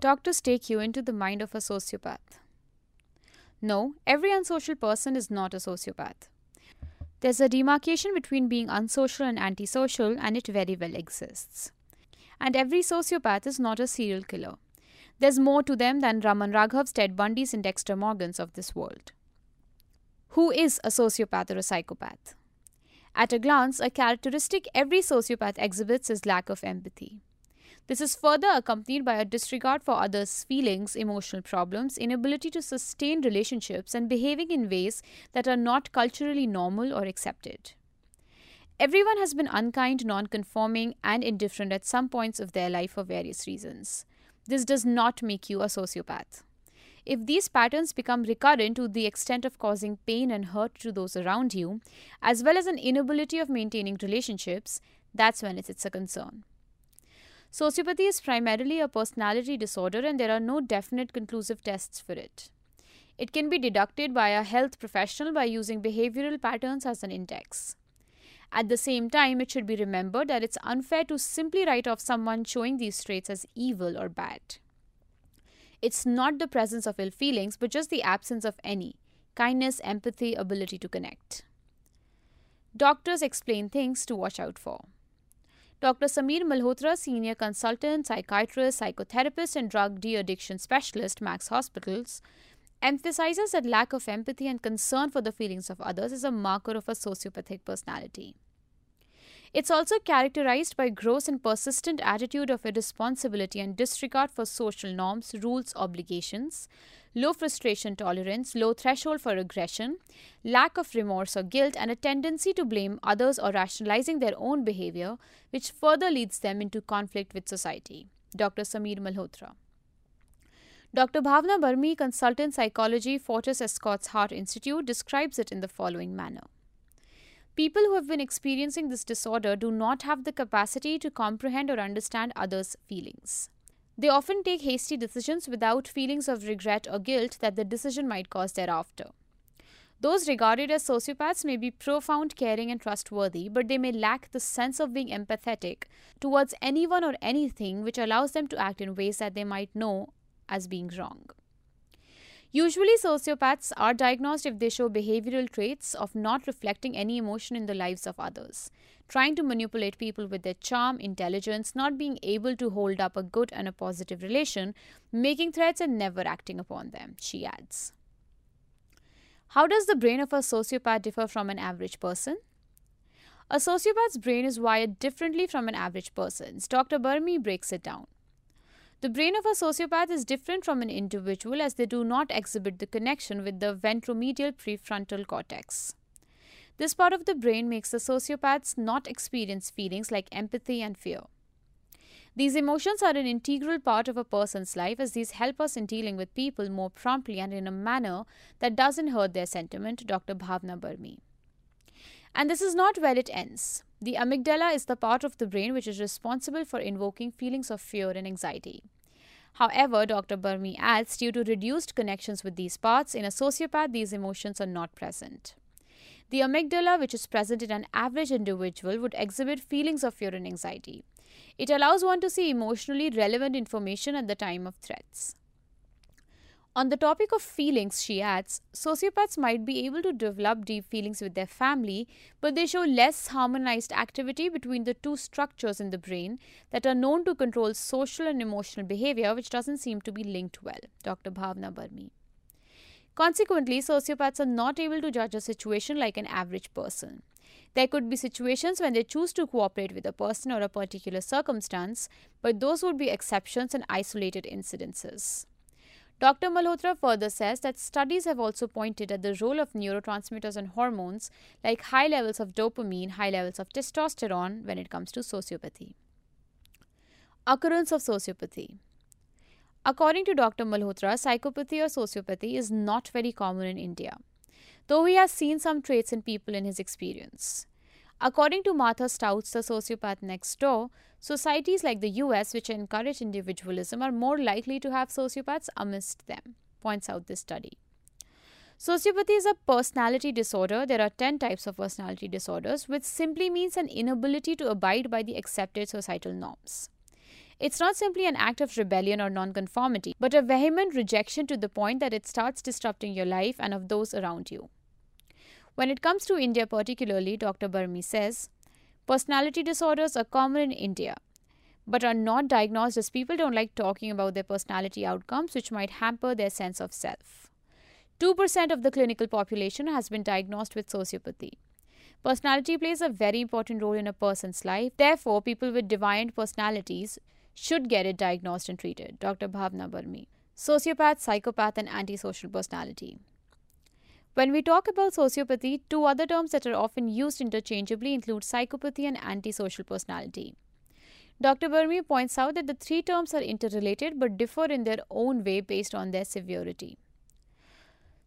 doctors take you into the mind of a sociopath. No, every unsocial person is not a sociopath. There's a demarcation between being unsocial and antisocial, and it very well exists. And every sociopath is not a serial killer. There's more to them than Raman Raghav's, Ted Bundy's, and Dexter Morgan's of this world. Who is a sociopath or a psychopath? At a glance, a characteristic every sociopath exhibits is lack of empathy. This is further accompanied by a disregard for others' feelings, emotional problems, inability to sustain relationships, and behaving in ways that are not culturally normal or accepted. Everyone has been unkind, non-conforming, and indifferent at some points of their life for various reasons. This does not make you a sociopath. If these patterns become recurrent to the extent of causing pain and hurt to those around you, as well as an inability of maintaining relationships, that's when it's a concern. Sociopathy is primarily a personality disorder and there are no definite conclusive tests for it. It can be deducted by a health professional by using behavioral patterns as an index. At the same time, it should be remembered that it's unfair to simply write off someone showing these traits as evil or bad. It's not the presence of ill feelings, but just the absence of any kindness, empathy, ability to connect. Doctors explain things to watch out for. Dr. Samir Malhotra, senior consultant, psychiatrist, psychotherapist, and drug de addiction specialist, Max Hospitals, emphasizes that lack of empathy and concern for the feelings of others is a marker of a sociopathic personality. It's also characterized by gross and persistent attitude of irresponsibility and disregard for social norms, rules, obligations, low frustration tolerance, low threshold for aggression, lack of remorse or guilt, and a tendency to blame others or rationalizing their own behavior, which further leads them into conflict with society. Dr. Samir Malhotra. Dr. Bhavna Barmi, consultant psychology, Fortis Escorts Heart Institute, describes it in the following manner. People who have been experiencing this disorder do not have the capacity to comprehend or understand others' feelings. They often take hasty decisions without feelings of regret or guilt that the decision might cause thereafter. Those regarded as sociopaths may be profound, caring, and trustworthy, but they may lack the sense of being empathetic towards anyone or anything which allows them to act in ways that they might know as being wrong. Usually, sociopaths are diagnosed if they show behavioral traits of not reflecting any emotion in the lives of others, trying to manipulate people with their charm, intelligence, not being able to hold up a good and a positive relation, making threats and never acting upon them, she adds. How does the brain of a sociopath differ from an average person? A sociopath's brain is wired differently from an average person's. Dr. Barmi breaks it down. The brain of a sociopath is different from an individual as they do not exhibit the connection with the ventromedial prefrontal cortex. This part of the brain makes the sociopaths not experience feelings like empathy and fear. These emotions are an integral part of a person's life as these help us in dealing with people more promptly and in a manner that doesn't hurt their sentiment, Dr. Bhavna Barmi. And this is not where it ends. The amygdala is the part of the brain which is responsible for invoking feelings of fear and anxiety. However, Dr. Barmi adds, due to reduced connections with these parts, in a sociopath these emotions are not present. The amygdala, which is present in an average individual, would exhibit feelings of fear and anxiety. It allows one to see emotionally relevant information at the time of threats. On the topic of feelings, she adds, sociopaths might be able to develop deep feelings with their family, but they show less harmonized activity between the two structures in the brain that are known to control social and emotional behavior, which doesn't seem to be linked well. Dr. Bhavna Barmi. Consequently, sociopaths are not able to judge a situation like an average person. There could be situations when they choose to cooperate with a person or a particular circumstance, but those would be exceptions and isolated incidences. Dr. Malhotra further says that studies have also pointed at the role of neurotransmitters and hormones like high levels of dopamine, high levels of testosterone when it comes to sociopathy. Occurrence of sociopathy. According to Dr. Malhotra, psychopathy or sociopathy is not very common in India, though he has seen some traits in people in his experience. According to Martha Stout's, the sociopath next door, societies like the US, which encourage individualism, are more likely to have sociopaths amidst them, points out this study. Sociopathy is a personality disorder. There are 10 types of personality disorders, which simply means an inability to abide by the accepted societal norms. It's not simply an act of rebellion or nonconformity, but a vehement rejection to the point that it starts disrupting your life and of those around you. When it comes to India, particularly, Dr. Barmi says, personality disorders are common in India, but are not diagnosed as people don't like talking about their personality outcomes, which might hamper their sense of self. 2% of the clinical population has been diagnosed with sociopathy. Personality plays a very important role in a person's life. Therefore, people with deviant personalities should get it diagnosed and treated. Dr. Bhavna Barmi. Sociopath, psychopath, and antisocial personality. When we talk about sociopathy, two other terms that are often used interchangeably include psychopathy and antisocial personality. Dr. Barmi points out that the three terms are interrelated but differ in their own way based on their severity.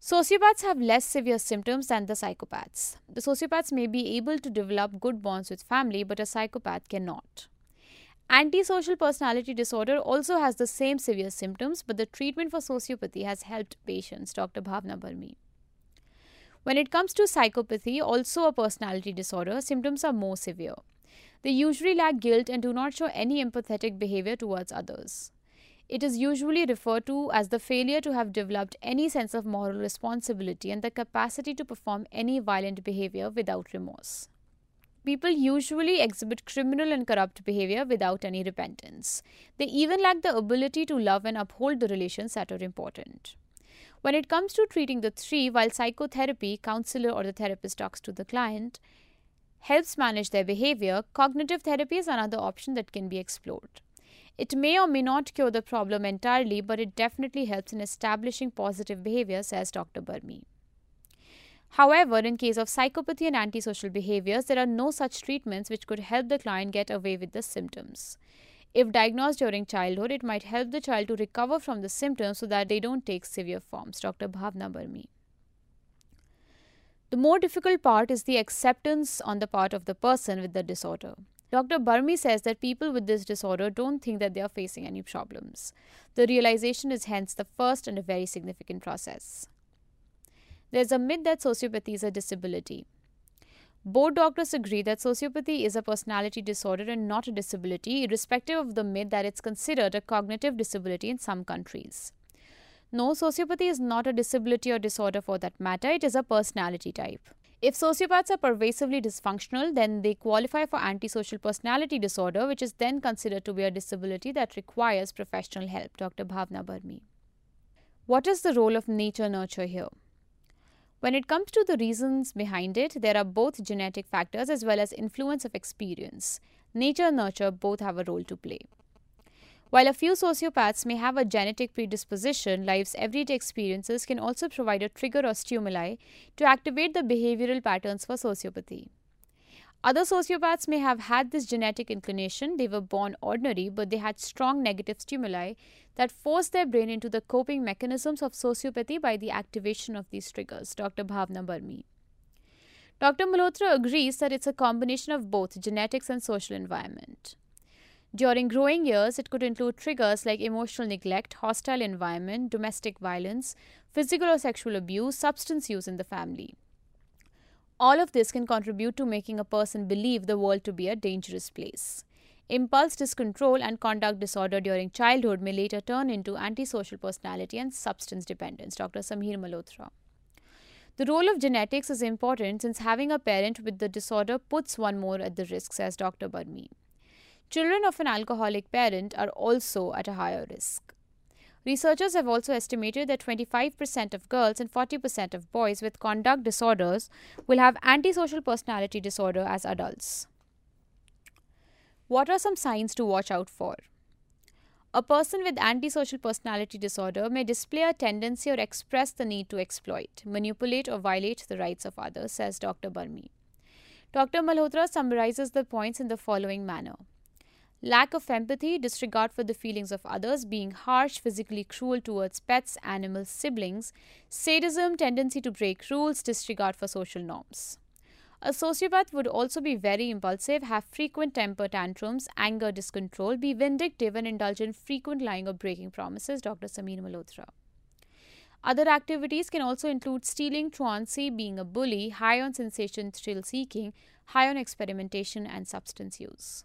Sociopaths have less severe symptoms than the psychopaths. The sociopaths may be able to develop good bonds with family, but a psychopath cannot. Antisocial personality disorder also has the same severe symptoms, but the treatment for sociopathy has helped patients, Dr. Bhavna Barmi. When it comes to psychopathy, also a personality disorder, symptoms are more severe. They usually lack guilt and do not show any empathetic behavior towards others. It is usually referred to as the failure to have developed any sense of moral responsibility and the capacity to perform any violent behavior without remorse. People usually exhibit criminal and corrupt behavior without any repentance. They even lack the ability to love and uphold the relations that are important. When it comes to treating the three, while psychotherapy, counselor or the therapist talks to the client, helps manage their behavior, cognitive therapy is another option that can be explored. It may or may not cure the problem entirely, but it definitely helps in establishing positive behavior, says Dr. Barmi. However, in case of psychopathy and antisocial behaviors, there are no such treatments which could help the client get away with the symptoms. If diagnosed during childhood, it might help the child to recover from the symptoms so that they don't take severe forms. Dr. Bhavna Barmi. The more difficult part is the acceptance on the part of the person with the disorder. Dr. Barmi says that people with this disorder don't think that they are facing any problems. The realization is hence the first and a very significant process. There's a myth that sociopathy is a disability. Both doctors agree that sociopathy is a personality disorder and not a disability, irrespective of the myth that it's considered a cognitive disability in some countries. No, sociopathy is not a disability or disorder for that matter, it is a personality type. If sociopaths are pervasively dysfunctional, then they qualify for antisocial personality disorder, which is then considered to be a disability that requires professional help. Dr. Bhavna Barmi. What is the role of nature nurture here? When it comes to the reasons behind it, there are both genetic factors as well as influence of experience. Nature and nurture both have a role to play. While a few sociopaths may have a genetic predisposition, life's everyday experiences can also provide a trigger or stimuli to activate the behavioral patterns for sociopathy. Other sociopaths may have had this genetic inclination, they were born ordinary, but they had strong negative stimuli that forced their brain into the coping mechanisms of sociopathy by the activation of these triggers. Dr. Bhavna Barmi. Dr. Malhotra agrees that it's a combination of both genetics and social environment. During growing years, it could include triggers like emotional neglect, hostile environment, domestic violence, physical or sexual abuse, substance use in the family. All of this can contribute to making a person believe the world to be a dangerous place. Impulse discontrol and conduct disorder during childhood may later turn into antisocial personality and substance dependence. Dr. Samir Malhotra. The role of genetics is important since having a parent with the disorder puts one more at the risk, says Dr. Barmi. Children of an alcoholic parent are also at a higher risk. Researchers have also estimated that 25% of girls and 40% of boys with conduct disorders will have antisocial personality disorder as adults. What are some signs to watch out for? A person with antisocial personality disorder may display a tendency or express the need to exploit, manipulate, or violate the rights of others, says Dr. Barmi. Dr. Malhotra summarizes the points in the following manner lack of empathy, disregard for the feelings of others, being harsh, physically cruel towards pets, animals, siblings, sadism, tendency to break rules, disregard for social norms. A sociopath would also be very impulsive, have frequent temper tantrums, anger, discontrol, be vindictive, and indulge in frequent lying or breaking promises, Dr. Samir Malhotra. Other activities can also include stealing, truancy, being a bully, high on sensation thrill seeking, high on experimentation, and substance use.